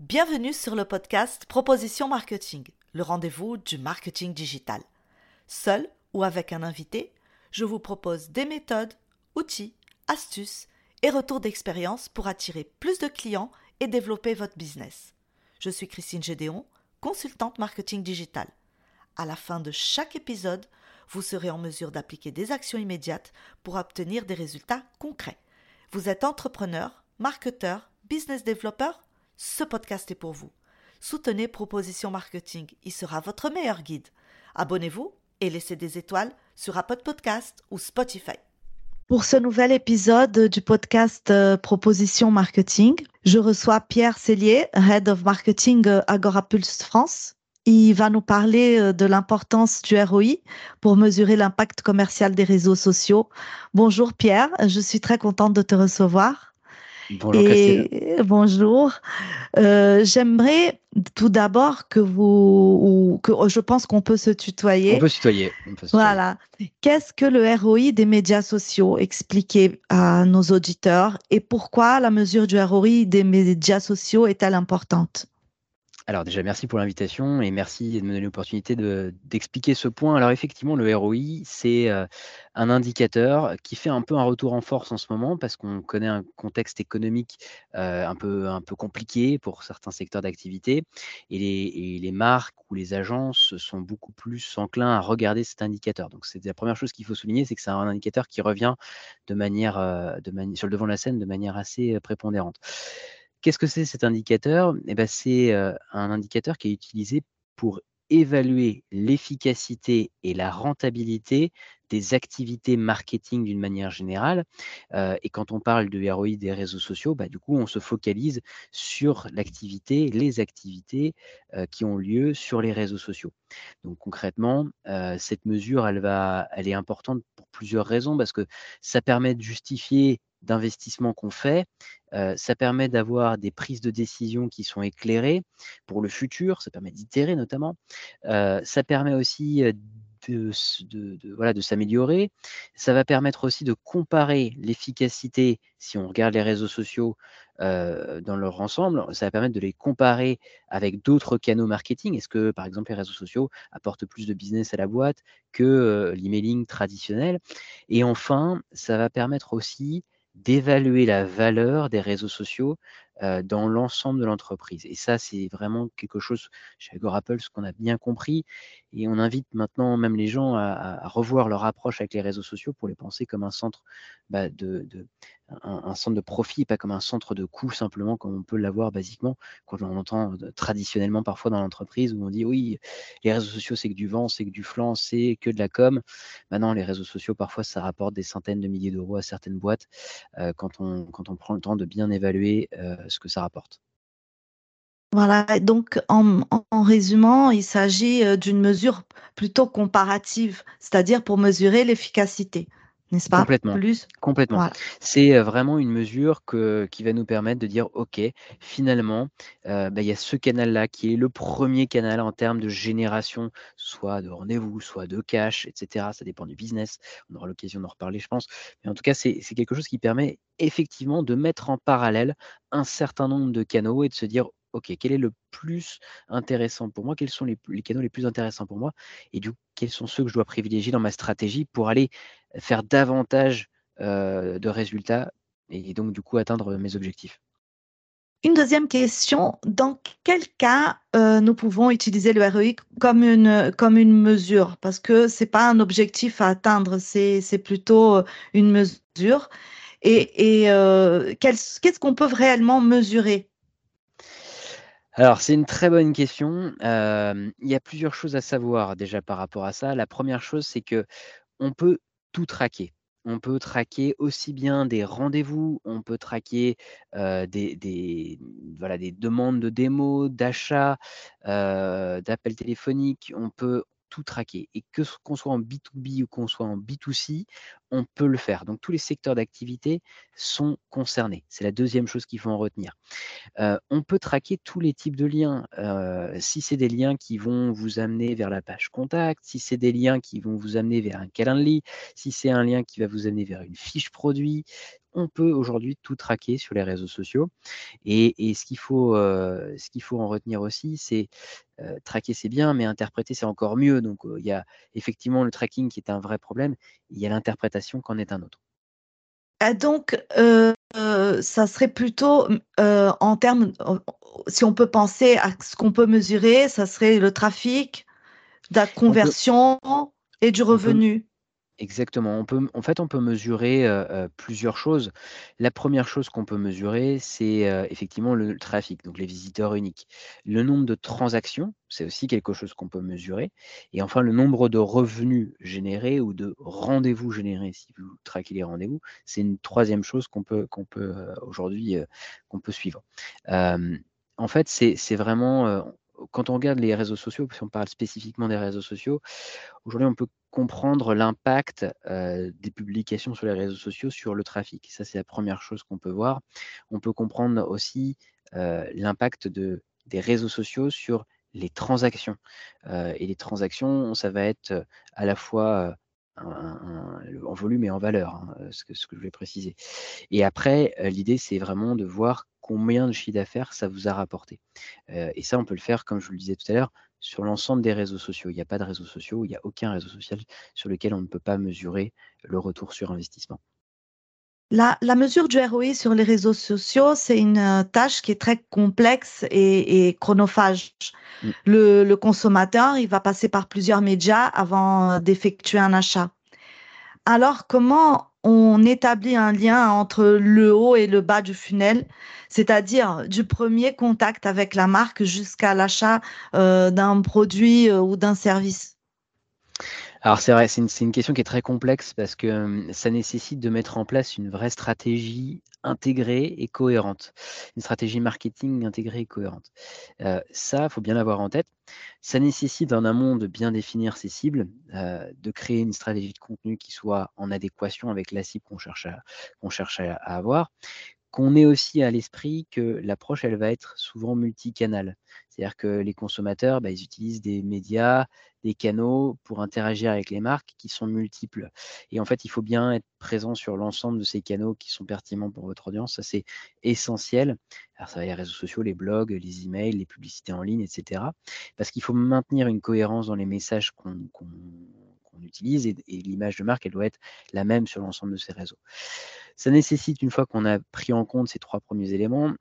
Bienvenue sur le podcast Proposition Marketing, le rendez-vous du marketing digital. Seul ou avec un invité, je vous propose des méthodes, outils, astuces et retours d'expérience pour attirer plus de clients et développer votre business. Je suis Christine Gédéon, consultante marketing digital. À la fin de chaque épisode, vous serez en mesure d'appliquer des actions immédiates pour obtenir des résultats concrets. Vous êtes entrepreneur, marketeur, business développeur ce podcast est pour vous. Soutenez Proposition Marketing, il sera votre meilleur guide. Abonnez-vous et laissez des étoiles sur Apple Podcast ou Spotify. Pour ce nouvel épisode du podcast euh, Proposition Marketing, je reçois Pierre Cellier, Head of Marketing euh, Agora Pulse France. Il va nous parler euh, de l'importance du ROI pour mesurer l'impact commercial des réseaux sociaux. Bonjour Pierre, je suis très contente de te recevoir. Bonjour Et bonjour. Euh, j'aimerais tout d'abord que vous, que je pense qu'on peut se tutoyer. On peut se tutoyer. Voilà. Qu'est-ce que le ROI des médias sociaux? Expliquez à nos auditeurs et pourquoi la mesure du ROI des médias sociaux est-elle importante? Alors déjà, merci pour l'invitation et merci de me donner l'opportunité d'expliquer ce point. Alors effectivement, le ROI, c'est euh, un indicateur qui fait un peu un retour en force en ce moment parce qu'on connaît un contexte économique euh, un, peu, un peu compliqué pour certains secteurs d'activité et les, marques ou les agences sont beaucoup plus enclins à regarder cet indicateur. Donc c'est la première chose qu'il faut souligner, c'est que c'est un indicateur qui revient de manière, euh, sur le devant de la scène de manière assez prépondérante. Qu'est-ce que c'est cet indicateur? Eh ben, C'est un indicateur qui est utilisé pour évaluer l'efficacité et la rentabilité des activités marketing d'une manière générale. et quand on parle de ROI des réseaux sociaux, bah, du coup, on se focalise sur l'activité, les activités qui ont lieu sur les réseaux sociaux. Donc concrètement, cette mesure, elle, va, elle est importante pour plusieurs raisons parce que ça permet de justifier d'investissement qu'on fait. ça permet d'avoir des prises de décision qui sont éclairées pour le futur, ça permet d'itérer notamment. ça permet aussi de, voilà, de s'améliorer. Ça va permettre aussi de comparer l'efficacité, si on regarde les réseaux sociaux dans leur ensemble, ça va permettre de les comparer avec d'autres canaux marketing. Est-ce que, par exemple, les réseaux sociaux apportent plus de business à la boîte que l'emailing traditionnel? Et enfin, ça va permettre aussi d'évaluer la valeur des réseaux sociaux dans l'ensemble de l'entreprise. Et ça, c'est vraiment quelque chose chez Agorapple, ce qu'on a bien compris. Et on invite maintenant même les gens à, revoir leur approche avec les réseaux sociaux pour les penser comme un centre bah, de, un, centre de profit, pas comme un centre de coût simplement comme on peut l'avoir basiquement quand on entend traditionnellement parfois dans l'entreprise où on dit oui, les réseaux sociaux c'est que du vent, c'est que du flanc, c'est que de la com. Maintenant, les réseaux sociaux parfois ça rapporte des centaines de milliers d'euros à certaines boîtes quand, on, quand on prend le temps de bien évaluer ce que ça rapporte. Voilà, donc en, résumant, il s'agit euh, d'une mesure plutôt comparative, c'est-à-dire pour mesurer l'efficacité, n'est-ce pas? Complètement. Plus... Complètement. C'est euh, vraiment une mesure que, qui va nous permettre de dire, OK, finalement, euh, bah, il y a ce canal-là qui est le premier canal en termes de génération, soit de rendez-vous, soit de cash, etc. Ça dépend du business. On aura l'occasion d'en reparler, je pense. Mais en tout cas, c'est quelque chose qui permet effectivement de mettre en parallèle un certain nombre de canaux et de se dire, OK, quel est le plus intéressant pour moi? Quels sont les, canaux les plus intéressants pour moi? Et du coup, quels sont ceux que je dois privilégier dans ma stratégie pour aller faire davantage de résultats et donc du coup atteindre mes objectifs? Une deuxième question, dans quel cas nous pouvons utiliser le ROI comme une, comme une mesure? Parce que ce n'est pas un objectif à atteindre, c'est plutôt une mesure. Et qu'est-ce qu'on peut réellement mesurer? Alors, c'est une très bonne question. il y a plusieurs choses à savoir déjà par rapport à ça. La première chose, c'est que on peut tout traquer. On peut traquer aussi bien des rendez-vous, on peut traquer des, voilà, des demandes de démos, d'achats, d'appels téléphoniques. On peut tout traquer. Et que qu'on soit en B2B ou qu'on soit en B2C, on peut le faire. Donc tous les secteurs d'activité sont concernés. C'est la deuxième chose qu'il faut en retenir. Euh, on peut traquer tous les types de liens. Euh, si c'est des liens qui vont vous amener vers la page contact, si c'est des liens qui vont vous amener vers un Calendly, si c'est un lien qui va vous amener vers une fiche produit, on peut aujourd'hui tout traquer sur les réseaux sociaux. Et, ce qu'il faut, ce qu'il faut en retenir aussi, c'est traquer c'est bien, mais interpréter c'est encore mieux. Donc il y a effectivement le tracking qui est un vrai problème, il y a l'interprétation qu'en est un autre. Ah, donc, ça serait plutôt en termes, si on peut penser à ce qu'on peut mesurer, ça serait le trafic, la conversion et du revenu. Exactement. On peut, en fait, on peut mesurer plusieurs choses. La première chose qu'on peut mesurer, c'est effectivement le trafic, donc les visiteurs uniques. Le nombre de transactions, c'est aussi quelque chose qu'on peut mesurer. Et enfin, le nombre de revenus générés ou de rendez-vous générés, si vous traquez les rendez-vous, c'est une troisième chose qu'on peut, qu'on peut aujourd'hui qu'on peut suivre. en fait, c'est vraiment quand on regarde les réseaux sociaux, si on parle spécifiquement des réseaux sociaux, aujourd'hui, on peut comprendre l'impact des publications sur les réseaux sociaux sur le trafic. Ça, c'est la première chose qu'on peut voir. On peut comprendre aussi l'impact de, des réseaux sociaux sur les transactions. et les transactions, ça va être à la fois en volume et en valeur, hein, ce, que, ce, que, je vais préciser. Et après, l'idée, c'est vraiment de voir combien de chiffre d'affaires ça vous a rapporté. et ça, on peut le faire, comme je vous le disais tout à l'heure, sur l'ensemble des réseaux sociaux. Il n'y a pas de réseaux sociaux, il n'y a aucun réseau social sur lequel on ne peut pas mesurer le retour sur investissement. La, mesure du ROI sur les réseaux sociaux, c'est une tâche qui est très complexe et, chronophage. Mm. le, consommateur, il va passer par plusieurs médias avant d'effectuer un achat. Alors, comment on établit un lien entre le haut et le bas du funnel, c'est-à-dire du premier contact avec la marque jusqu'à l'achat euh, d'un produit euh, ou d'un service. Alors c'est vrai, c'est une, question qui est très complexe parce que hum, ça nécessite de mettre en place une vraie stratégie intégrée et cohérente. Une stratégie marketing intégrée et cohérente. Ça, il faut bien l'avoir en tête. Ça nécessite en amont de bien définir ses cibles, de créer une stratégie de contenu qui soit en adéquation avec la cible qu'on cherche à, avoir qu'on ait aussi à l'esprit que l'approche, elle va être souvent multicanale. C'est-à-dire que les consommateurs, bah, ils utilisent des médias, des canaux pour interagir avec les marques qui sont multiples. Et en fait, il faut bien être présent sur l'ensemble de ces canaux qui sont pertinents pour votre audience. Ça, c'est essentiel. Alors, ça va les réseaux sociaux, les blogs, les emails, les publicités en ligne, etc. Parce qu'il faut maintenir une cohérence dans les messages qu'on utilise et, l'image de marque, elle doit être la même sur l'ensemble de ces réseaux. Ça nécessite, une fois qu'on a pris en compte ces trois premiers éléments,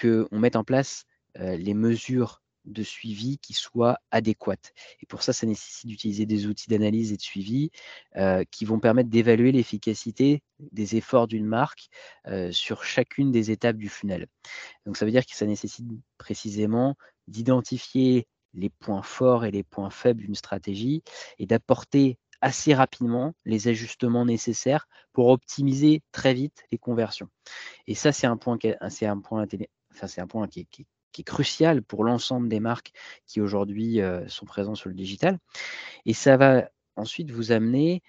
qu'on mette en place euh, les mesures de suivi qui soient adéquates. Et pour ça, ça nécessite d'utiliser des outils d'analyse et de suivi euh, qui vont permettre d'évaluer l'efficacité des efforts d'une marque euh, sur chacune des étapes du funnel. Donc ça veut dire que ça nécessite précisément d'identifier les points forts et les points faibles d'une stratégie et d'apporter assez rapidement les ajustements nécessaires pour optimiser très vite les conversions. Et ça, c'est un point, c'est un point, enfin, c'est un point qui, est crucial pour l'ensemble des marques qui aujourd'hui euh, sont présentes sur le digital. Et ça va ensuite vous amener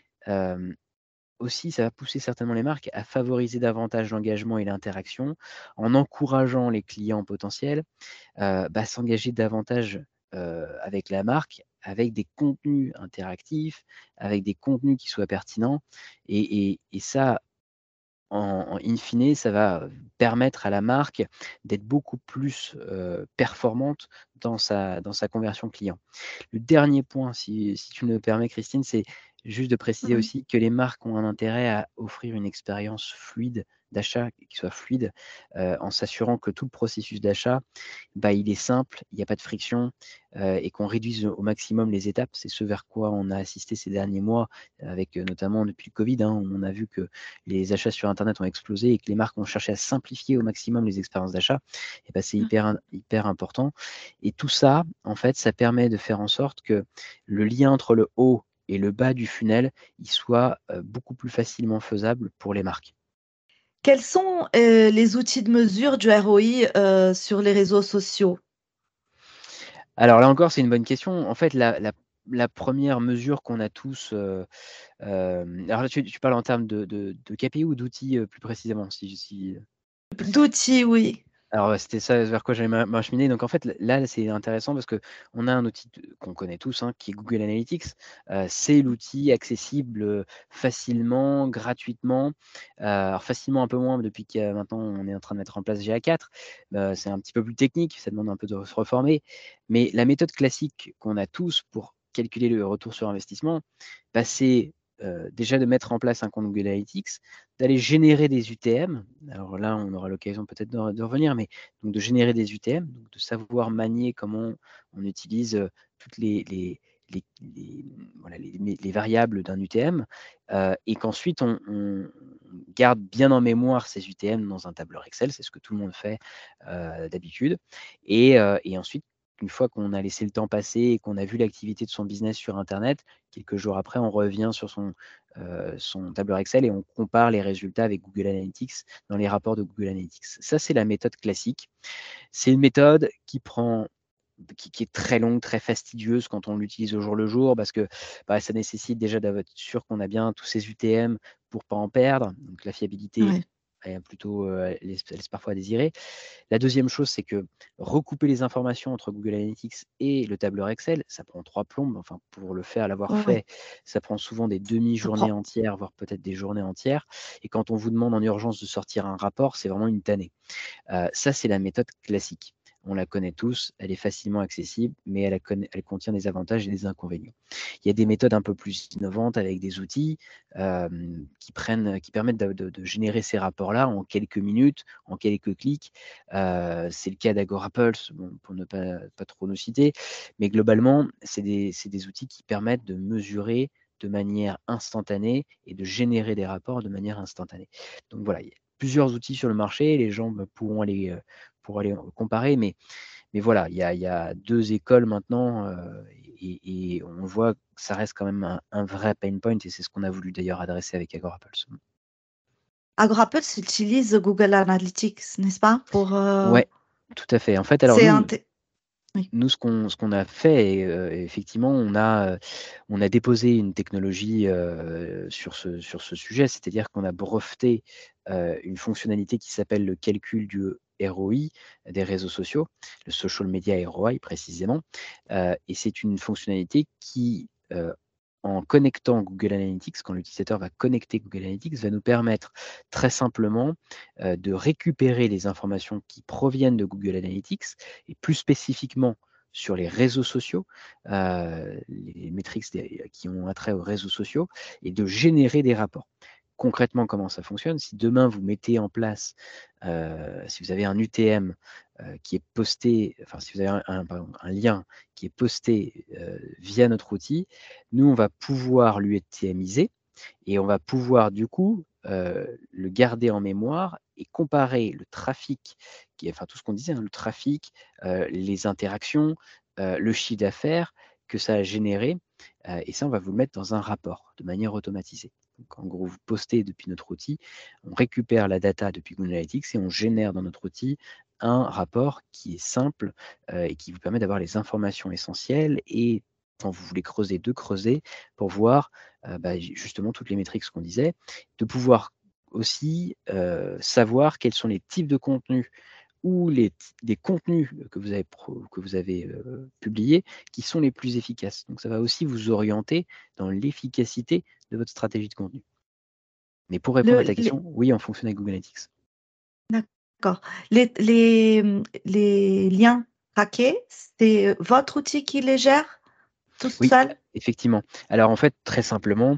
aussi, ça va pousser certainement les marques à favoriser davantage l'engagement et l'interaction en encourageant les clients potentiels à bah, s'engager davantage avec la marque, avec des contenus interactifs, avec des contenus qui soient pertinents. Et, ça, en, in fine, ça va permettre à la marque d'être beaucoup plus performante dans sa, dans sa conversion client. Le dernier point, si, si tu me permets, Christine, c'est juste de préciser aussi que les marques ont un intérêt à offrir une expérience fluide d'achat qui soit fluide, en s'assurant que tout le processus d'achat, bah, il est simple, il n'y a pas de friction et qu'on réduise au maximum les étapes. C'est ce vers quoi on a assisté ces derniers mois, avec notamment depuis le Covid. Hein, on a vu que les achats sur Internet ont explosé et que les marques ont cherché à simplifier au maximum les expériences d'achat. Et bah, c'est mmh. hyper, hyper important. Et tout ça, en fait, ça permet de faire en sorte que le lien entre le haut et le bas du funnel, il soit beaucoup plus facilement faisable pour les marques. Quels sont euh, les outils de mesure du ROI euh, sur les réseaux sociaux? Alors là encore, c'est une bonne question. En fait, la, première mesure qu'on a tous, euh, alors là, tu, parles en termes de, KPI ou d'outils plus précisément si, D'outils, oui. Alors, c'était ça vers quoi j'allais m'acheminer. Donc en fait, là, c'est intéressant parce qu'on a un outil qu'on connaît tous, hein, qui est Google Analytics. Euh, c'est l'outil accessible, facilement, gratuitement. Euh, alors facilement un peu moins depuis que maintenant on est en train de mettre en place GA4. Bah, c'est un petit peu plus technique, ça demande un peu de se reformer. Mais la méthode classique qu'on a tous pour calculer le retour sur investissement, bah, c'est euh, déjà de mettre en place un compte Google Analytics, d'aller générer des UTM. Alors là, on aura l'occasion peut-être de, revenir, mais donc de générer des UTM, de savoir manier comment on utilise euh, toutes les, les, les, variables d'un UTM, euh, et qu'ensuite on, garde bien en mémoire ces UTM dans un tableur Excel, c'est ce que tout le monde fait d'habitude, et ensuite une fois qu'on a laissé le temps passer et qu'on a vu l'activité de son business sur Internet, quelques jours après, on revient sur son, euh, son tableur Excel et on compare les résultats avec Google Analytics dans les rapports de Google Analytics. Ça, c'est la méthode classique. C'est une méthode qui prend qui, est très longue, très fastidieuse quand on l'utilise au jour le jour, parce que bah, ça nécessite déjà d'être sûr qu'on a bien tous ces UTM pour pas en perdre. Donc la fiabilité, plutôt euh, laisse, parfois désirer. La deuxième chose, c'est que recouper les informations entre Google Analytics et le tableur Excel, ça prend trois plombes. Enfin, pour le faire, l'avoir fait, ça prend souvent des demi-journées entières, voire peut-être des journées entières. Et quand on vous demande en urgence de sortir un rapport, c'est vraiment une tannée. Euh, ça, c'est la méthode classique on la connaît tous, elle est facilement accessible, mais elle, contient des avantages et des inconvénients. Il y a des méthodes un peu plus innovantes avec des outils qui, permettent de, générer ces rapports-là en quelques minutes, en quelques clics. Euh, c'est le cas d'AgoraPulse, pour ne pas, trop nous citer, mais globalement, c'est des, des outils qui permettent de mesurer de manière instantanée et de générer des rapports de manière instantanée. Donc voilà, il y a plusieurs outils sur le marché, les gens pourront aller euh, pour aller comparer. Mais, mais voilà, il y a, y a, deux écoles maintenant euh, et, on voit que ça reste quand même un, vrai pain point et c'est ce qu'on a voulu d'ailleurs adresser avec AgoraPulse. AgoraPulse utilise Google Analytics, n'est-ce pas pour, euh, Oui, tout à fait. En fait, alors nous, ce qu'on ce qu'on a fait, euh, effectivement, on a, on a déposé une technologie sur, ce, sur ce sujet, c'est-à-dire qu'on a breveté une fonctionnalité qui s'appelle le calcul du ROI des réseaux sociaux, le social media ROI précisément. Euh, et c'est une fonctionnalité qui, euh, en connectant Google Analytics, quand l'utilisateur va connecter Google Analytics, va nous permettre très simplement euh, de récupérer les informations qui proviennent de Google Analytics et plus spécifiquement sur les réseaux sociaux, les métriques qui ont attrait aux réseaux sociaux, et de générer des rapports concrètement comment ça fonctionne. Si demain vous mettez en place, euh, si vous avez un UTM euh, qui est posté, enfin si vous avez un, lien qui est posté euh, via notre outil, nous on va pouvoir l'UTMiser et on va pouvoir du coup le garder en mémoire et comparer le trafic, qui, enfin tout ce qu'on disait, hein, le trafic, les interactions, le chiffre d'affaires que ça a généré, et ça on va vous le mettre dans un rapport de manière automatisée. Donc, en gros, vous postez depuis notre outil, on récupère la data depuis Google Analytics et on génère dans notre outil un rapport qui est simple euh, et qui vous permet d'avoir les informations essentielles et quand vous voulez creuser, de creuser pour voir euh, bah, justement toutes les métriques qu'on disait, de pouvoir aussi euh, savoir quels sont les types de contenus ou les, contenus que vous avez, que vous avez publiés qui sont les plus efficaces. Donc ça va aussi vous orienter dans l'efficacité de votre stratégie de contenu. Mais pour répondre à ta question, oui, on fonctionne avec Google Analytics. D'accord. Les, les, liens traqués, c'est votre outil qui les gère tout oui, seul? Effectivement. Alors en fait, très simplement,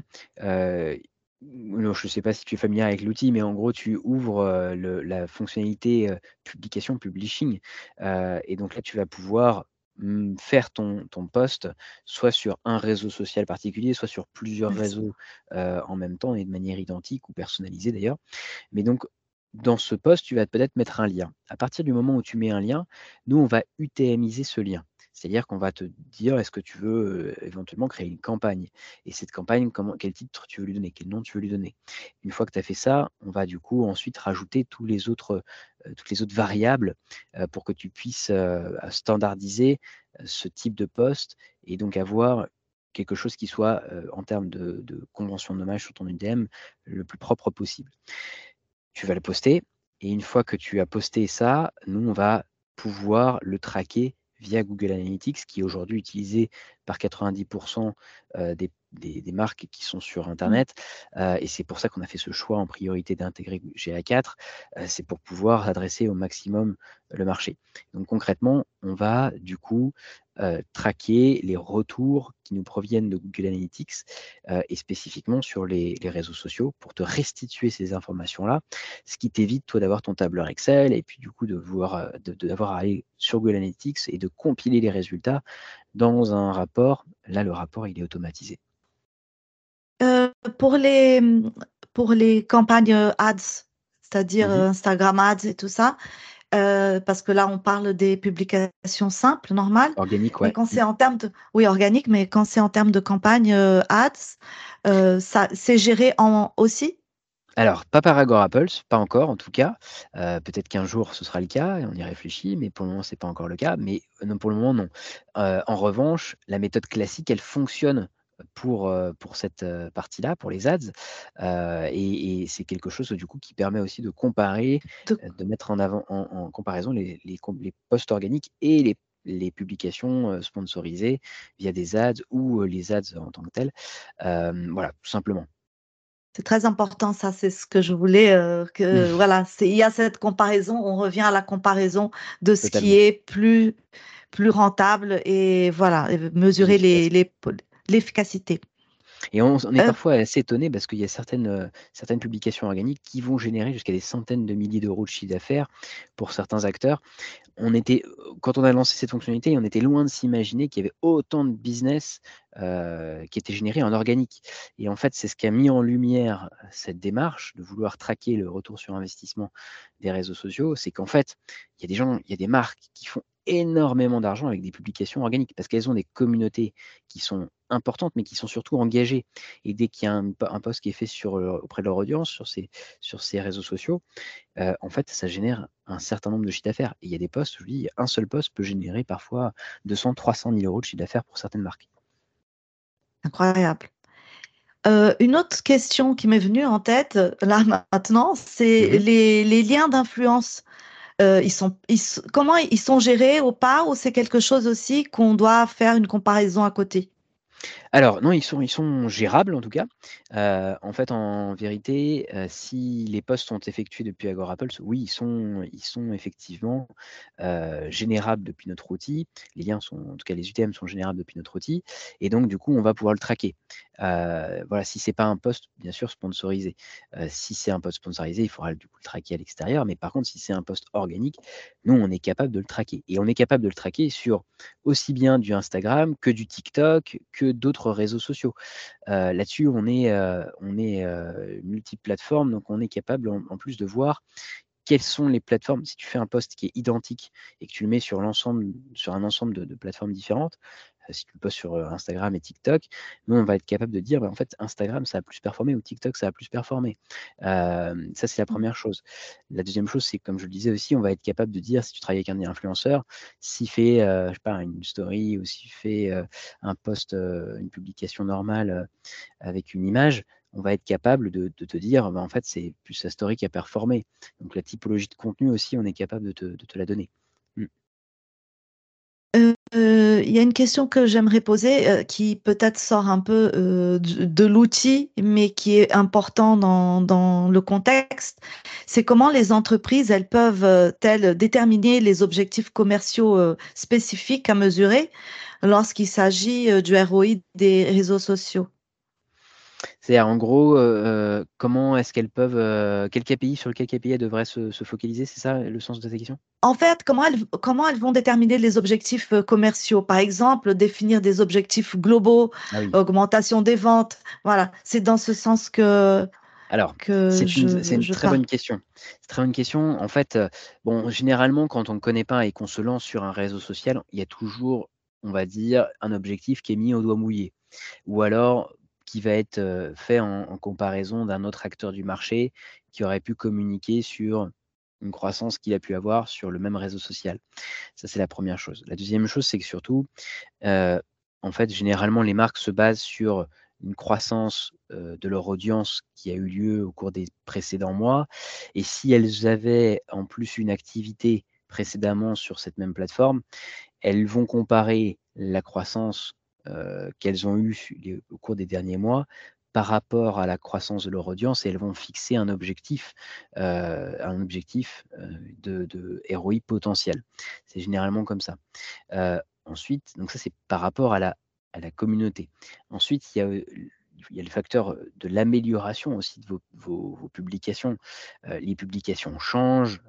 je ne sais pas si tu es familier avec l'outil, mais en gros, tu ouvres la fonctionnalité publication, publishing. et donc là, tu vas pouvoir mmh, faire ton, ton post soit sur un réseau social particulier, soit sur plusieurs réseaux en même temps et de manière identique ou personnalisée d'ailleurs. Mais donc, dans ce post, tu vas peut-être mettre un lien. À partir du moment où tu mets un lien, nous, on va UTMiser ce lien. C'est-à-dire qu'on va te dire est-ce que tu veux éventuellement créer une campagne? Et cette campagne, comment, quel titre tu veux lui donner? Quel nom tu veux lui donner? Une fois que tu as fait ça, on va du coup ensuite rajouter tous les autres, toutes les autres variables pour que tu puisses standardiser ce type de poste et donc avoir quelque chose qui soit en termes de, de convention de dommage sur ton UDM le plus propre possible. Tu vas le poster, Et une fois que tu as posté ça, nous, on va pouvoir le traquer via Google Analytics, qui est aujourd'hui utilisé par 90% des, des, marques qui sont sur Mmh. Internet. et c'est pour ça qu'on a fait ce choix en priorité d'intégrer GA4. c'est pour pouvoir adresser au maximum le marché. Donc concrètement, on va du coup traquer les retours qui nous proviennent de Google Analytics et spécifiquement sur les, les, réseaux sociaux pour te restituer ces informations-là, ce qui t'évite toi d'avoir ton tableur Excel et puis du coup de voir d'avoir à aller sur Google Analytics et de compiler les résultats dans un rapport. Là, le rapport, il est automatisé. Euh, pour, les, pour les campagnes ads, c'est-à-dire Mhm. Instagram ads et tout ça, euh, parce que là, on parle des publications simples, normales. Organique, Mais ouais. quand c'est en termes de, oui, organique, mais quand c'est en termes de campagne euh, ads, euh, ça, c'est géré en aussi? Alors, pas par Agora Pulse, pas encore en tout cas. Euh, Peut-être qu'un jour ce sera le cas, et on y réfléchit, mais pour le moment, c'est pas encore le cas. Mais euh, non, pour le moment, non. Euh, en revanche, la méthode classique, elle fonctionne pour, euh, pour cette euh, partie-là, pour les ads. Euh, et et c'est quelque chose du coup qui permet aussi de comparer, De- mettre en avant en, en comparaison les, les, les posts organiques et les, les publications sponsorisées via des ads ou les ads en tant que telles. Euh, voilà, tout simplement. C'est très important, ça, c'est ce que je voulais euh, que, voilà, c'est, il y a cette comparaison, on revient à la comparaison de ce Totalement. qui est plus, plus rentable et voilà, mesurer les, les, l'efficacité. Et on, on est Euh, parfois assez étonné parce qu'il y a certaines, euh, certaines publications organiques qui vont générer jusqu'à des centaines de milliers d'euros de chiffre d'affaires pour certains acteurs. On était, quand on a lancé cette fonctionnalité, on était loin de s'imaginer qu'il y avait autant de business euh, qui était généré en organique. Et en fait, c'est ce qui a mis en lumière cette démarche de vouloir traquer le retour sur investissement des réseaux sociaux. C'est qu'en fait, il y a des gens, il y a des marques qui font énormément d'argent avec des publications organiques parce qu'elles ont des communautés qui sont importantes mais qui sont surtout engagées. Et dès qu'il y a un, un, post qui est fait sur, auprès de leur audience sur ces, sur ces réseaux sociaux, euh, en fait, ça génère un certain nombre de chiffres d'affaires. Et il y a des posts, je dis, un seul post peut générer parfois 200, 300 000 euros de chiffre d'affaires pour certaines marques. Incroyable. Euh, une autre question qui m'est venue en tête, là maintenant, c'est mmh. les, les, liens d'influence. Euh, ils sont, comment ils sont gérés au pas ou c'est quelque chose aussi qu'on doit faire une comparaison à côté? Alors non, ils sont, ils sont gérables en tout cas. En fait, en vérité, si les posts sont effectués depuis Agora oui, ils sont, ils sont effectivement générables depuis notre outil. Les liens sont, en tout cas, les UTM sont générables depuis notre outil, et donc du coup, on va pouvoir le traquer. voilà, si c'est pas un post, bien sûr, sponsorisé. si c'est un post sponsorisé, il faudra du coup le traquer à l'extérieur. Mais par contre, si c'est un post organique, nous, on est capable de le traquer, et on est capable de le traquer sur aussi bien du Instagram que du TikTok que d'autres réseaux sociaux. Là-dessus, on est, on est donc on est capable en, plus de voir quelles sont les plateformes. Si tu fais un post qui est identique et que tu le mets sur sur un ensemble de plateformes différentes, si tu le postes sur Instagram et TikTok, nous, on va être capable de dire, bah, en fait, Instagram, ça a plus performé ou TikTok, ça a plus performé. Euh, ça, c'est la première chose. La deuxième chose, c'est comme je le disais aussi, on va être capable de dire, si tu travailles avec un influenceur, s'il fait, euh, je sais pas, une story ou s'il fait euh, un post, une publication normale avec une image, on va être capable de, de te dire, bah, en fait, c'est plus sa story qui a performé. Donc, la typologie de contenu aussi, on est capable de te, de te la donner. Y a une question que j'aimerais poser euh, qui peut-être sort un peu euh, de, l'outil, mais qui est important dans, le contexte. C'est comment les entreprises, elles peuvent-elles déterminer les objectifs commerciaux euh, spécifiques à mesurer lorsqu'il s'agit du ROI des réseaux sociaux? C'est-à-dire, en gros, euh, comment est-ce qu'elles peuvent, euh, quel KPI, sur lequel KPI elles devraient se, se focaliser C'est ça le sens de ta question? En fait, comment elles, comment elles vont déterminer les objectifs commerciaux? Par exemple, définir des objectifs globaux, ah oui. augmentation des ventes. Voilà, c'est dans ce sens que. Alors, c'est une, une très parle. bonne question. C'est très bonne question. En fait, bon, généralement, quand on ne connaît pas et qu'on se lance sur un réseau social, il y a toujours, on va dire, un objectif qui est mis au doigt mouillé. Ou alors, qui va être fait en, comparaison d'un autre acteur du marché qui aurait pu communiquer sur une croissance qu'il a pu avoir sur le même réseau social. Ça, c'est la première chose. La deuxième chose, c'est que surtout, en fait, généralement, les marques se basent sur une croissance de leur audience qui a eu lieu au cours des précédents mois. Et si elles avaient en plus une activité précédemment sur cette même plateforme, elles vont comparer la croissance qu'elles ont eue au cours des derniers mois par rapport à la croissance de leur audience et elles vont fixer un objectif, un objectif de, ROI potentiel. C'est généralement comme ça. ensuite, donc ça c'est par rapport à la, à la communauté. Ensuite, il y a il y a le facteur de l'amélioration aussi de vos, publications. les publications changent,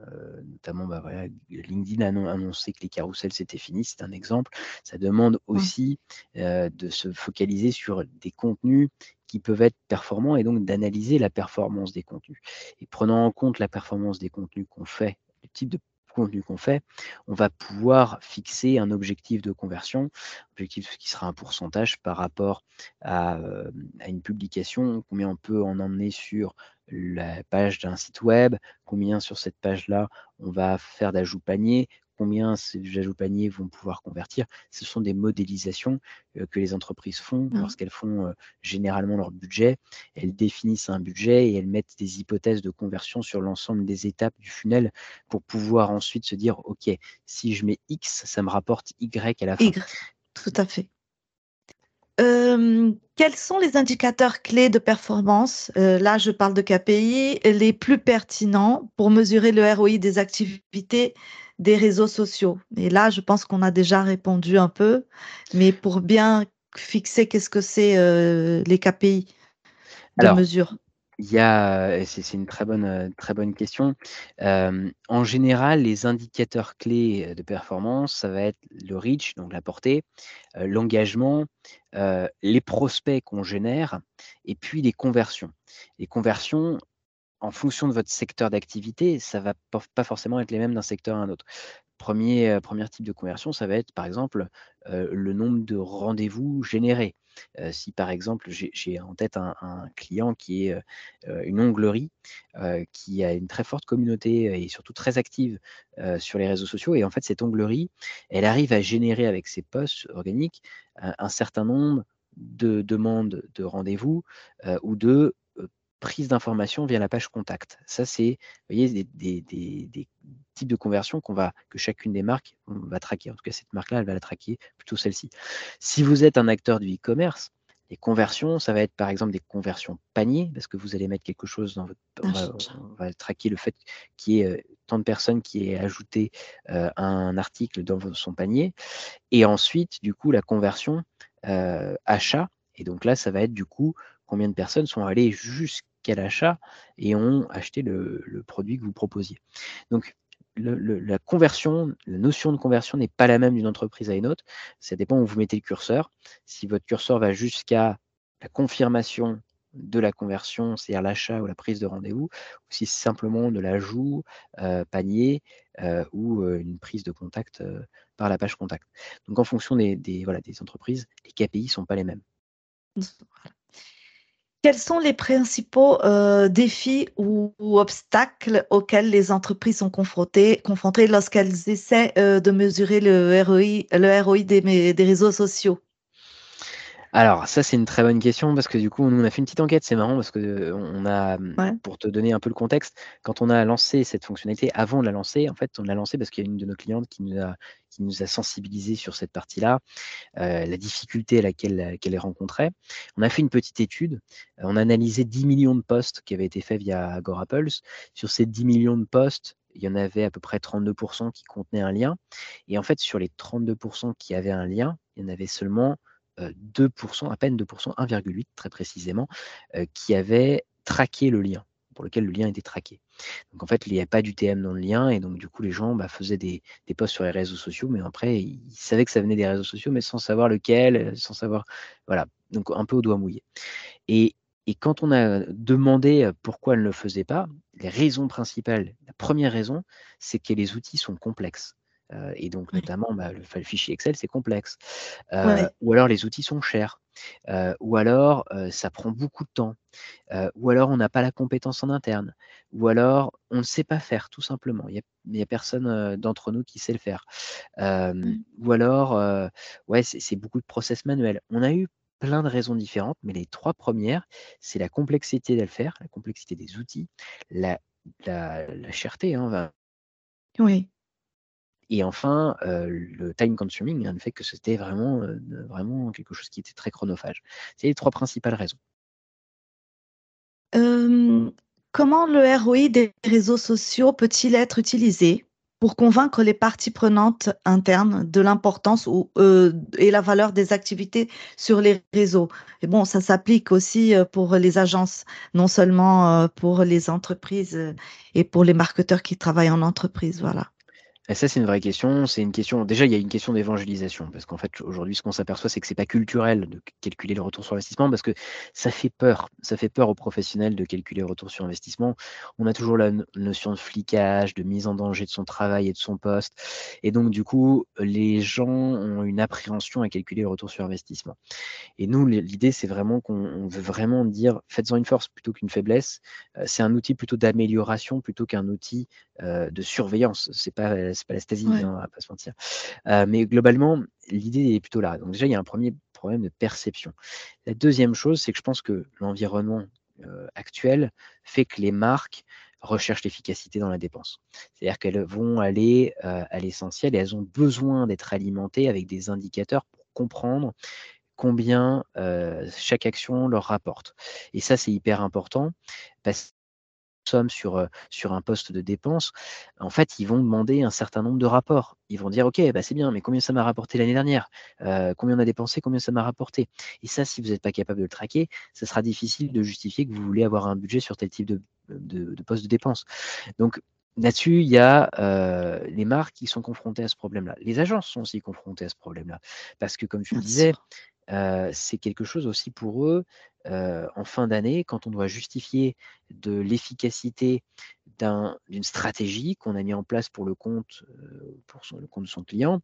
notamment bah, LinkedIn a annoncé que les carousels c'était fini, c'est un exemple. Ça demande aussi de se focaliser sur des contenus qui peuvent être performants et donc d'analyser la performance des contenus. Et prenant en compte la performance des contenus qu'on fait, le type de contenu qu'on fait, on va pouvoir fixer un objectif de conversion, objectif qui sera un pourcentage par rapport à, à une publication, combien on peut en emmener sur la page d'un site web, combien sur cette page-là on va faire d'ajout panier, combien ces ajouts paniers vont pouvoir convertir. Ce sont des modélisations euh, que les entreprises font mmh. lorsqu'elles font euh, généralement leur budget. Elles définissent un budget et elles mettent des hypothèses de conversion sur l'ensemble des étapes du funnel pour pouvoir ensuite se dire, OK, si je mets X, ça me rapporte Y à la fin. Y, tout à fait. quels sont les indicateurs clés de performance? Euh, Là, je parle de KPI, les plus pertinents pour mesurer le ROI des activités des réseaux sociaux. Et là, je pense qu'on a déjà répondu un peu, mais pour bien fixer qu'est-ce que c'est euh, les KPI de mesure. Il y a, c'est une très bonne, très bonne question. en général, les indicateurs clés de performance, ça va être le reach, donc la portée, l'engagement, les prospects qu'on génère, et puis les conversions. Les conversions, en fonction de votre secteur d'activité, ça va pas forcément être les mêmes d'un secteur à un autre. Premier, euh, type de conversion, ça va être par exemple euh, le nombre de rendez-vous générés. Euh, si par exemple j'ai en tête un, client qui est une onglerie, qui a une très forte communauté et surtout très active sur les réseaux sociaux, et en fait cette onglerie, elle arrive à générer avec ses posts organiques un certain nombre de demandes de rendez-vous ou de prise d'information via la page contact. Ça, c'est voyez, des, types de conversion qu'on va, que chacune des marques va traquer. En tout cas, cette marque-là, elle va la traquer, plutôt celle-ci. Si vous êtes un acteur du e-commerce, les conversions, ça va être par exemple des conversions panier, parce que vous allez mettre quelque chose dans votre. On va, traquer le fait qu'il y ait euh, tant de personnes qui aient ajouté euh, un article dans son panier. Et ensuite, du coup, la conversion euh, achat. Et donc là, ça va être du coup combien de personnes sont allées jusqu'à l'achat et ont acheté le, produit que vous proposiez. Donc, la conversion, la notion de conversion n'est pas la même d'une entreprise à une autre. Ça dépend où vous mettez le curseur. Si votre curseur va jusqu'à la confirmation de la conversion, c'est-à-dire l'achat ou la prise de rendez-vous, ou si c'est simplement de l'ajout, euh, panier euh, ou euh, une prise de contact par la page contact. Donc en fonction des, voilà, des entreprises, les KPI ne sont pas les mêmes. Quels sont les principaux euh, défis ou, obstacles auxquels les entreprises sont confrontées, confrontées lorsqu'elles essaient euh, de mesurer le ROI, des, des réseaux sociaux? Alors, ça, c'est une très bonne question parce que du coup, nous, on a fait une petite enquête. C'est marrant parce que on a, pour te donner un peu le contexte, quand on a lancé cette fonctionnalité, avant de la lancer, en fait, on l'a lancée parce qu'il y a une de nos clientes qui nous a, qui nous a sensibilisés sur cette partie-là, euh, la difficulté à laquelle qu'elle rencontrait. On a fait une petite étude. On a analysé 10 millions de postes qui avaient été faits via AgoraPulse. Sur ces 10 millions de postes, il y en avait à peu près 32% qui contenaient un lien. Et en fait, sur les 32% qui avaient un lien, il y en avait seulement 2%, à peine 2%, 1,8 très précisément, qui avaient traqué le lien, pour lequel le lien était traqué. Donc en fait, il n'y avait pas d'UTM dans le lien, et donc du coup, les gens bah, faisaient des, posts sur les réseaux sociaux, mais après, ils savaient que ça venait des réseaux sociaux, mais sans savoir lequel, sans savoir. Voilà, donc un peu au doigt mouillé. Et, et quand on a demandé pourquoi elle ne le faisait pas, les raisons principales, la première raison, c'est que les outils sont complexes et donc, notamment, bah, le, fichier Excel, c'est complexe. Ou alors, les outils sont chers. ou alors, ça prend beaucoup de temps. ou alors, on n'a pas la compétence en interne. Ou alors, on ne sait pas faire, tout simplement. Il n'y a, personne d'entre nous qui sait le faire. Mmh. Ou alors, ouais, c'est beaucoup de process manuels. On a eu plein de raisons différentes, mais les 3 premières, c'est la complexité de le faire, la complexité des outils, la la la cherté, hein, va Oui. Et enfin, heu, le time consuming, le fait que c'était vraiment, heu, vraiment quelque chose qui était très chronophage. C'est les 3 principales raisons. Comment le ROI des réseaux sociaux peut-il être utilisé pour convaincre les parties prenantes internes de l'importance heu, et la valeur des activités sur les réseaux? Et bon, ça s'applique aussi, heu, pour les agences, non seulement, pour les entreprises, et pour les marketeurs qui travaillent en entreprise, voilà. Et ça, c'est une vraie question. C'est une question déjà, il y a une question d'évangélisation parce qu'en fait, aujourd'hui, ce qu'on s'aperçoit, c'est que c'est pas culturel de calculer le retour sur investissement parce que ça fait peur. Ça fait peur aux professionnels de calculer le retour sur investissement. On a toujours la no notion de flicage, de mise en danger de son travail et de son poste et donc du coup, les gens ont une appréhension à calculer le retour sur investissement et nous, l'idée, c'est vraiment qu'on on veut vraiment dire: «Faites-en une force plutôt qu'une faiblesse». Heu, c'est un outil plutôt d'amélioration plutôt qu'un outil, heu, de surveillance. C'est pas, c'est pas la Ouais, hein, on va pas se mentir. Heu, mais globalement, l'idée est plutôt là. Donc déjà, il y a un premier problème de perception. La deuxième chose, c'est que je pense que l'environnement, heu, actuel fait que les marques recherchent l'efficacité dans la dépense. C'est-à-dire qu'elles vont aller, heu, à l'essentiel et elles ont besoin d'être alimentées avec des indicateurs pour comprendre combien, chaque action leur rapporte et ça, c'est hyper important parce somme sur, sur un poste de dépense, en fait, ils vont demander un certain nombre de rapports. Ils vont dire: «OK, bah, c'est bien, mais combien ça m'a rapporté l'année dernière? Combien on a dépensé? Combien ça m'a rapporté?» et ça, si vous n'êtes pas capable de le traquer, ça sera difficile de justifier que vous voulez avoir un budget sur tel type de de de poste de dépense. Donc là-dessus, il y a, les marques qui sont confrontées à ce problème-là. Les agences sont aussi confrontées à ce problème-là parce que comme tu le disais, c'est quelque chose aussi pour eux, en fin d'année, quand on doit justifier de l'efficacité d'un d'une stratégie qu'on a mis en place pour le compte, pour son le compte de son client.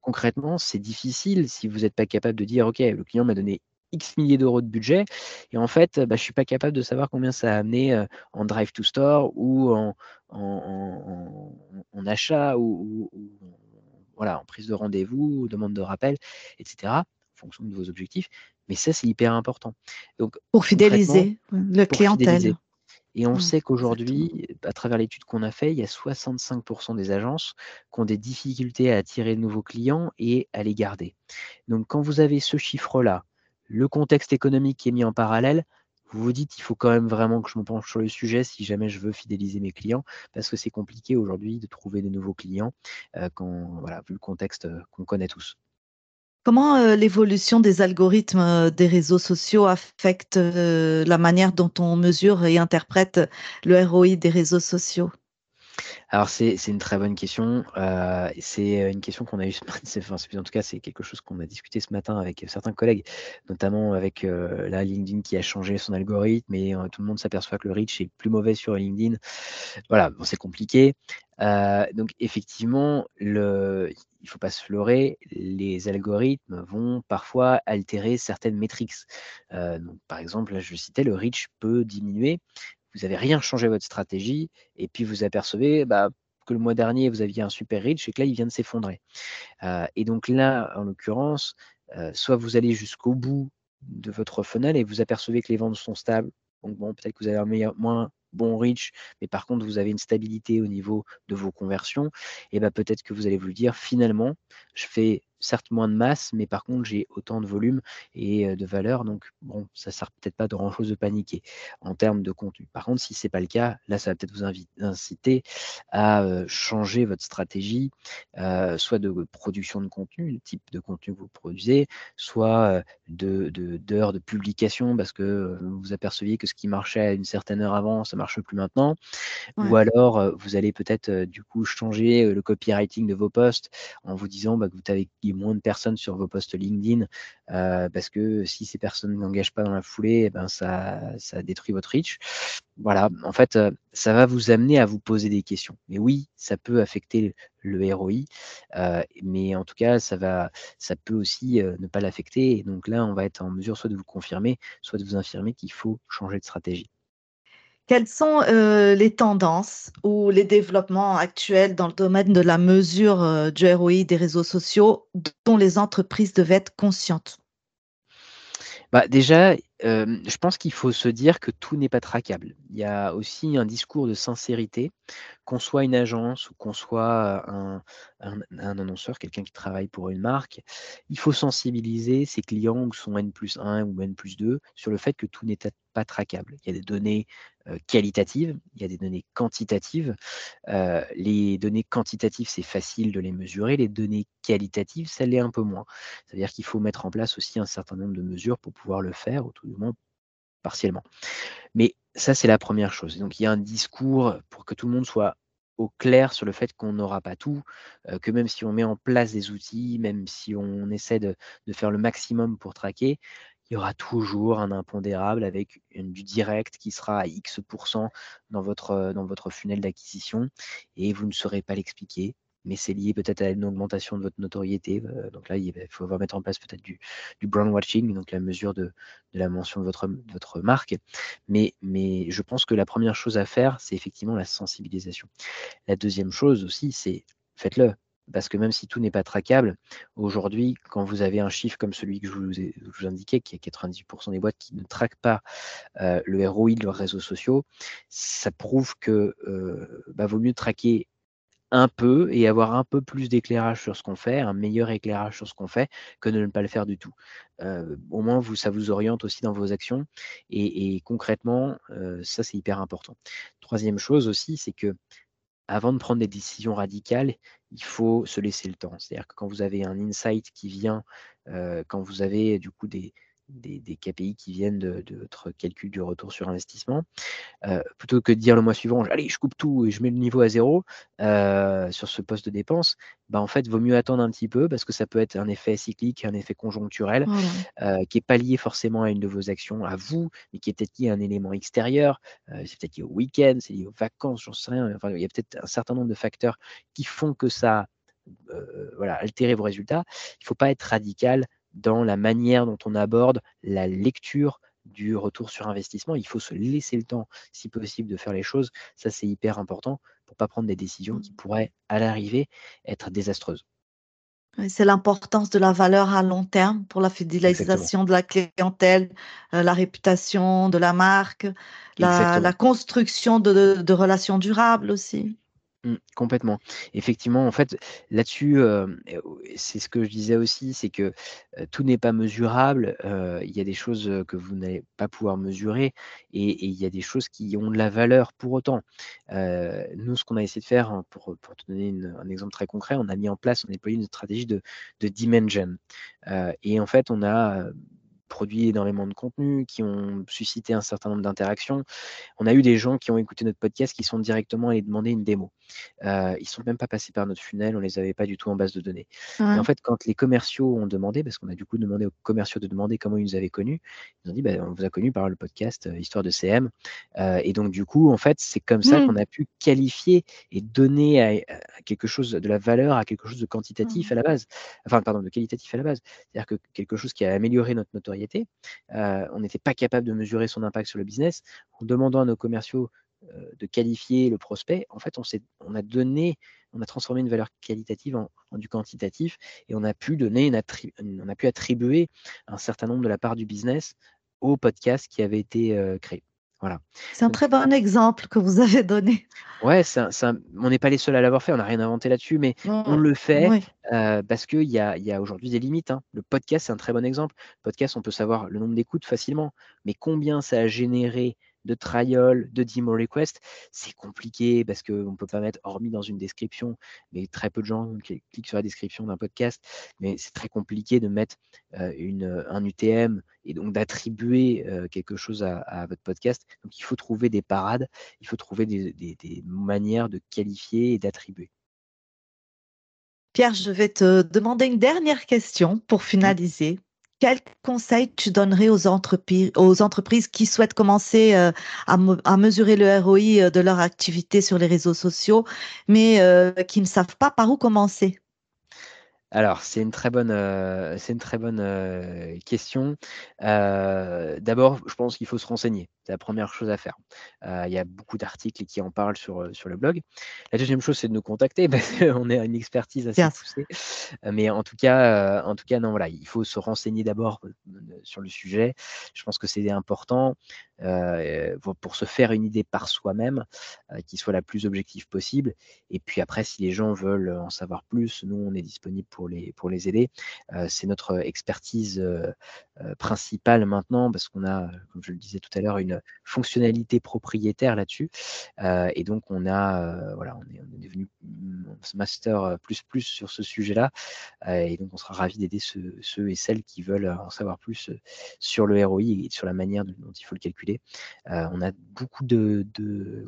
Concrètement, c'est difficile si vous êtes pas capable de dire: «OK, le client m'a donné X milliers d'euros de budget et en fait, bah, je suis pas capable de savoir combien ça a amené, en drive to store ou en en en en en achat ou ou ou voilà, en prise de rendez-vous, demande de rappel et cetera, en fonction de vos objectifs. Mais ça, c'est hyper important. Donc Pour fidéliser, le pour fidéliser clientèle. et on sait qu'aujourd'hui, à travers l'étude qu'on a fait, il y a 65% des agences qui ont des difficultés à attirer de nouveaux clients et à les garder. Donc quand vous avez ce chiffre-là, le contexte économique qui est mis en parallèle, vous vous dites: «Il faut quand même vraiment que je me penche sur le sujet si jamais je veux fidéliser mes clients», parce que c'est compliqué aujourd'hui de trouver de nouveaux clients, heu, quand voilà, vu le contexte, heu, qu'on connaît tous. Comment, heu, l'évolution des algorithmes, des réseaux sociaux affecte, la manière dont on mesure et interprète le ROI des réseaux sociaux? Alors c'est une très bonne question, heu, c'est, une question qu'on a eue ce mat c'est enfin, en tout cas, c'est quelque chose qu'on a discuté ce matin avec, certains collègues, notamment avec, là, LinkedIn qui a changé son algorithme et heu, tout le monde s'aperçoit que le reach est plus mauvais sur LinkedIn. Voilà, c'est compliqué. Donc effectivement, il faut pas se leurrer, les algorithmes vont parfois altérer certaines métriques. Par exemple, là, je citais, le reach peut diminuer. Vous avez rien changé à votre stratégie et puis vous apercevez, bah, que le mois dernier, vous aviez un super reach et que là, il vient de s'effondrer. Et donc là, en l'occurrence, soit vous allez jusqu'au bout de votre funnel et vous apercevez que les ventes sont stables. Donc bon, peut-être que vous avez un meilleur moins bon reach, mais par contre, vous avez une stabilité au niveau de vos conversions et bah, peut-être que vous allez vous dire: «Finalement, je fais certes moins de masse, mais par contre, j'ai autant de volume et de valeur, donc bon, ça sert peut-être pas de grand-chose de paniquer en termes de contenu». Par contre, si c'est pas le cas, là, ça va peut-être vous inciter à, changer votre stratégie soit de production de contenu, le type de contenu que vous produisez, soit, de d'heures de publication parce que, vous aperceviez que ce qui marchait à une certaine heure avant, ça marche plus maintenant. Ou alors, vous allez peut-être, du coup changer, le copywriting de vos posts en vous disant, bah, que vous avez moins de personnes sur vos posts LinkedIn, heu, parce que si ces personnes n'engagent pas dans la foulée et ben ça ça détruit votre reach. Voilà, en fait, heu, ça va vous amener à vous poser des questions. Mais oui, ça peut affecter le ROI, heu, mais en tout cas, ça va ça peut aussi, ne pas l'affecter donc là, on va être en mesure soit de vous confirmer, soit de vous infirmer qu'il faut changer de stratégie. Quelles sont, heu, les tendances ou les développements actuels dans le domaine de la mesure, heu, du ROI des réseaux sociaux dont les entreprises devaient être conscientes? Bah, déjà, je pense qu'il faut se dire que tout n'est pas traquable. Il y a aussi un discours de sincérité, qu'on soit une agence ou qu'on soit, un annonceur, quelqu'un qui travaille pour une marque. Il faut sensibiliser ses clients ou son N+1 ou N+2 sur le fait que tout n'est pas traquable. Il y a des données, qualitatives, il y a des données quantitatives. Les données quantitatives, c'est facile de les mesurer. Les données qualitatives, ça l'est un peu moins. C'est-à-dire qu'il faut mettre en place aussi un certain nombre de mesures pour pouvoir le faire, ou moins partiellement. Mais ça, c'est la première chose. Donc il y a un discours pour que tout le monde soit au clair sur le fait qu'on n'aura pas tout, heu, que même si on met en place des outils, même si on essaie de faire le maximum pour traquer, il y aura toujours un impondérable avec du direct qui sera à X dans votre, dans votre funnel d'acquisition et vous ne saurez pas l'expliquer mais c'est lié peut-être à une augmentation de votre notoriété. Euh, donc là, il faut mettre en place peut-être du, du brand watching, donc la mesure de, la mention de votre, marque. Mais, je pense que la première chose à faire, c'est effectivement la sensibilisation. La deuxième chose aussi, c'est faites-le. Parce que même si tout n'est pas traquable, aujourd'hui, quand vous avez un chiffre comme celui que je vous, ai, indiquais, qui est 98% des boîtes qui ne traquent pas euh, le ROI de leurs réseaux sociaux, ça prouve que euh, bah, vaut mieux traquer un peu et avoir un peu plus d'éclairage sur ce qu'on fait, un meilleur éclairage sur ce qu'on fait que de ne pas le faire du tout. au moins, vous, ça vous oriente aussi dans vos actions et, concrètement, ça c'est hyper important. Troisième chose aussi, c'est que avant de prendre des décisions radicales, il faut se laisser le temps. C'est-à-dire que quand vous avez un insight qui vient, quand vous avez du coup des, des, KPI qui viennent de, votre calcul du retour sur investissement, euh, plutôt que de dire le mois suivant, allez, je coupe tout et je mets le niveau à zéro euh, sur ce poste de dépense, bah, en fait, vaut mieux attendre un petit peu parce que ça peut être un effet cyclique, un effet conjoncturel euh, qui n'est pas lié forcément à une de vos actions, à vous, mais qui est peut-être lié à un élément extérieur. c'est peut-être lié au week-end, c'est lié aux vacances, j'en sais rien. Enfin, il y a peut-être un certain nombre de facteurs qui font que ça voilà, altérer vos résultats. Il ne faut pas être radical dans la manière dont on aborde la lecture du retour sur investissement. Il faut se laisser le temps, si possible, de faire les choses. Ça, c'est hyper important pour ne pas prendre des décisions qui pourraient, à l'arrivée, être désastreuses. C'est l'importance de la valeur à long terme pour la fidélisation de la clientèle, euh, la réputation de la marque, la, construction de relations durables aussi. Mmh, complètement. Effectivement, en fait, là-dessus, c'est ce que je disais aussi, c'est que, tout n'est pas mesurable, il y a des choses, que vous n'allez pas pouvoir mesurer et il y a des choses qui ont de la valeur pour autant. nous, ce qu'on a essayé de faire, hein, pour, te donner un exemple très concret, on a mis en place, on a déployé une stratégie de dimension, et en fait, on a, produit énormément de contenu, qui ont suscité un certain nombre d'interactions. On a eu des gens qui ont écouté notre podcast qui sont directement allés demander une démo. Euh, ils ne sont même pas passés par notre funnel, on ne les avait pas du tout en base de données. Et en fait, quand les commerciaux ont demandé, parce qu'on a du coup demandé aux commerciaux de demander comment ils nous avaient connus, ils ont dit bah, on vous a connus par le podcast euh, Histoire de CM. Euh, et donc, du coup, en fait, c'est comme ça mmh. qu'on a pu qualifier et donner à, quelque chose de la valeur à quelque chose de quantitatif mmh. à la base. Enfin, pardon, de qualitatif à la base. C'est-à-dire que quelque chose qui a amélioré notre notoriété euh, on n'était pas capable de mesurer son impact sur le business. En demandant à nos commerciaux euh, de qualifier le prospect, en fait, on, a donné, on a transformé une valeur qualitative en, du quantitatif et on a pu donner, on a pu attribuer un certain nombre de la part du business au podcast qui avait été euh, créé. Voilà. C'est un très bon exemple que vous avez donné. Ouais, on n'est pas les seuls à l'avoir fait, on n'a rien inventé là-dessus, mais on le fait parce qu'il y a, y a aujourd'hui des limites. Hein. Le podcast, c'est un très bon exemple. Le podcast, on peut savoir le nombre d'écoutes facilement, mais combien ça a généré de trial, de demo request, c'est compliqué parce qu'on ne peut pas mettre, hormis dans une description, mais très peu de gens cliquent sur la description d'un podcast, mais c'est très compliqué de mettre une, un UTM et donc d'attribuer quelque chose à, votre podcast. Donc il faut trouver des parades, il faut trouver des, des manières de qualifier et d'attribuer. Pierre, je vais te demander une dernière question pour finaliser. Quel conseil tu donnerais aux entreprises, aux entreprises qui souhaitent commencer euh, à, mesurer le ROI euh, de leur activité sur les réseaux sociaux, mais euh, qui ne savent pas par où commencer? Alors, c'est une très bonne, c'est une très bonne, heu, question. Heu, d'abord, je pense qu'il faut se renseigner. C'est la première chose à faire. Il y a beaucoup d'articles qui en parlent sur, sur le blog. La deuxième chose, c'est de nous contacter parce qu'on a une expertise assez Bien poussée. Mais en tout cas, en tout cas, non, voilà, il faut se renseigner d'abord, sur le sujet. Je pense que c'est important, pour pour se faire une idée par soi-même, qui soit la plus objective possible et puis après, si les gens veulent en savoir plus, nous, on est disponible pour les pour les aider. Heu, c'est notre expertise, heu heu, principale maintenant parce qu'on a, comme je le disais tout à l'heure, une fonctionnalité propriétaire là-dessus. Et donc on a, voilà, on est devenu master plus plus sur ce sujet-là. Et donc on sera ravis d'aider ceux et celles qui veulent en savoir plus, sur le ROI et sur la manière dont il faut le calculer. On a beaucoup de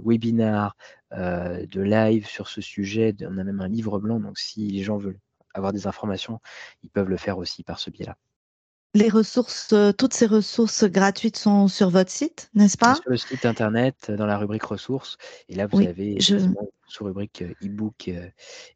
webinars, de live sur ce sujet. On a même un livre blanc, donc si les gens veulent avoir des informations, ils peuvent le faire aussi par ce biais-là. Les ressources, heu, toutes ces ressources gratuites sont sur votre site, n'est-ce pas? Sur le site internet, dans la rubrique ressources et là vous Oui, avez je effectivement une sous-rubrique e-book,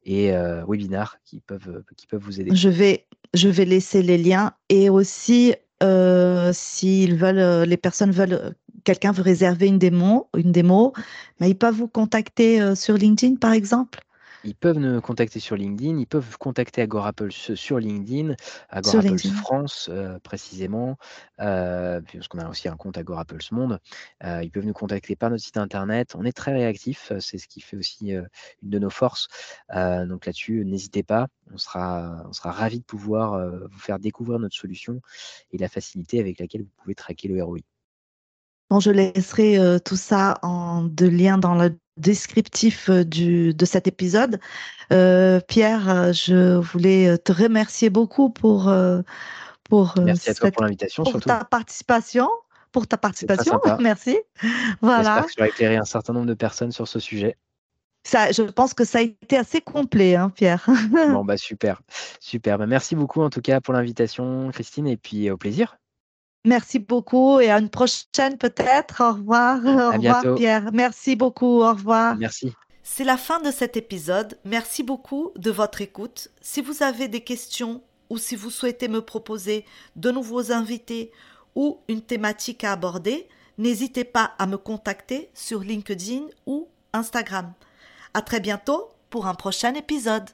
et heu, webinars qui peuvent, qui peuvent vous aider. je vais je vais laisser les liens et aussi, heu, s'ils veulent, les personnes veulent, quelqu'un veut réserver une démo une démo, mais ils peuvent vous contacter, sur LinkedIn, par exemple? Ils peuvent nous contacter sur LinkedIn, ils peuvent contacter Agorapulse sur LinkedIn, Sur Agorapulse LinkedIn. France, heu, précisément, heu, puisqu'on a aussi un compte Agorapulse Monde. Heu, ils peuvent nous contacter par notre site internet. On est très réactifs, c'est ce qui fait aussi, une de nos forces. Donc là-dessus, n'hésitez pas, on sera on sera ravis de pouvoir, vous faire découvrir notre solution et la facilité avec laquelle vous pouvez traquer le ROI. Bon, je laisserai, heu, tout ça en de lien dans le descriptif, heu, du de cet épisode. Heu, Pierre, je voulais, te remercier beaucoup pour, pour, Merci à toi cette pour l'invitation pour surtout. ta participation pour ta participation, merci. J'espère Voilà. que ça aura éclairé un certain nombre de personnes sur ce sujet. Ça je pense que ça a été assez complet, hein, Pierre. Bon, bah, super, super. Bah, merci beaucoup en tout cas pour l'invitation Christine et puis au plaisir. Merci beaucoup et à une prochaine peut-être. Au revoir, au À revoir bientôt. Pierre. Merci beaucoup, au revoir. Merci. C'est la fin de cet épisode. Merci beaucoup de votre écoute. Si vous avez des questions ou si vous souhaitez me proposer de nouveaux invités ou une thématique à aborder, n'hésitez pas à me contacter sur LinkedIn ou Instagram. À très bientôt pour un prochain épisode.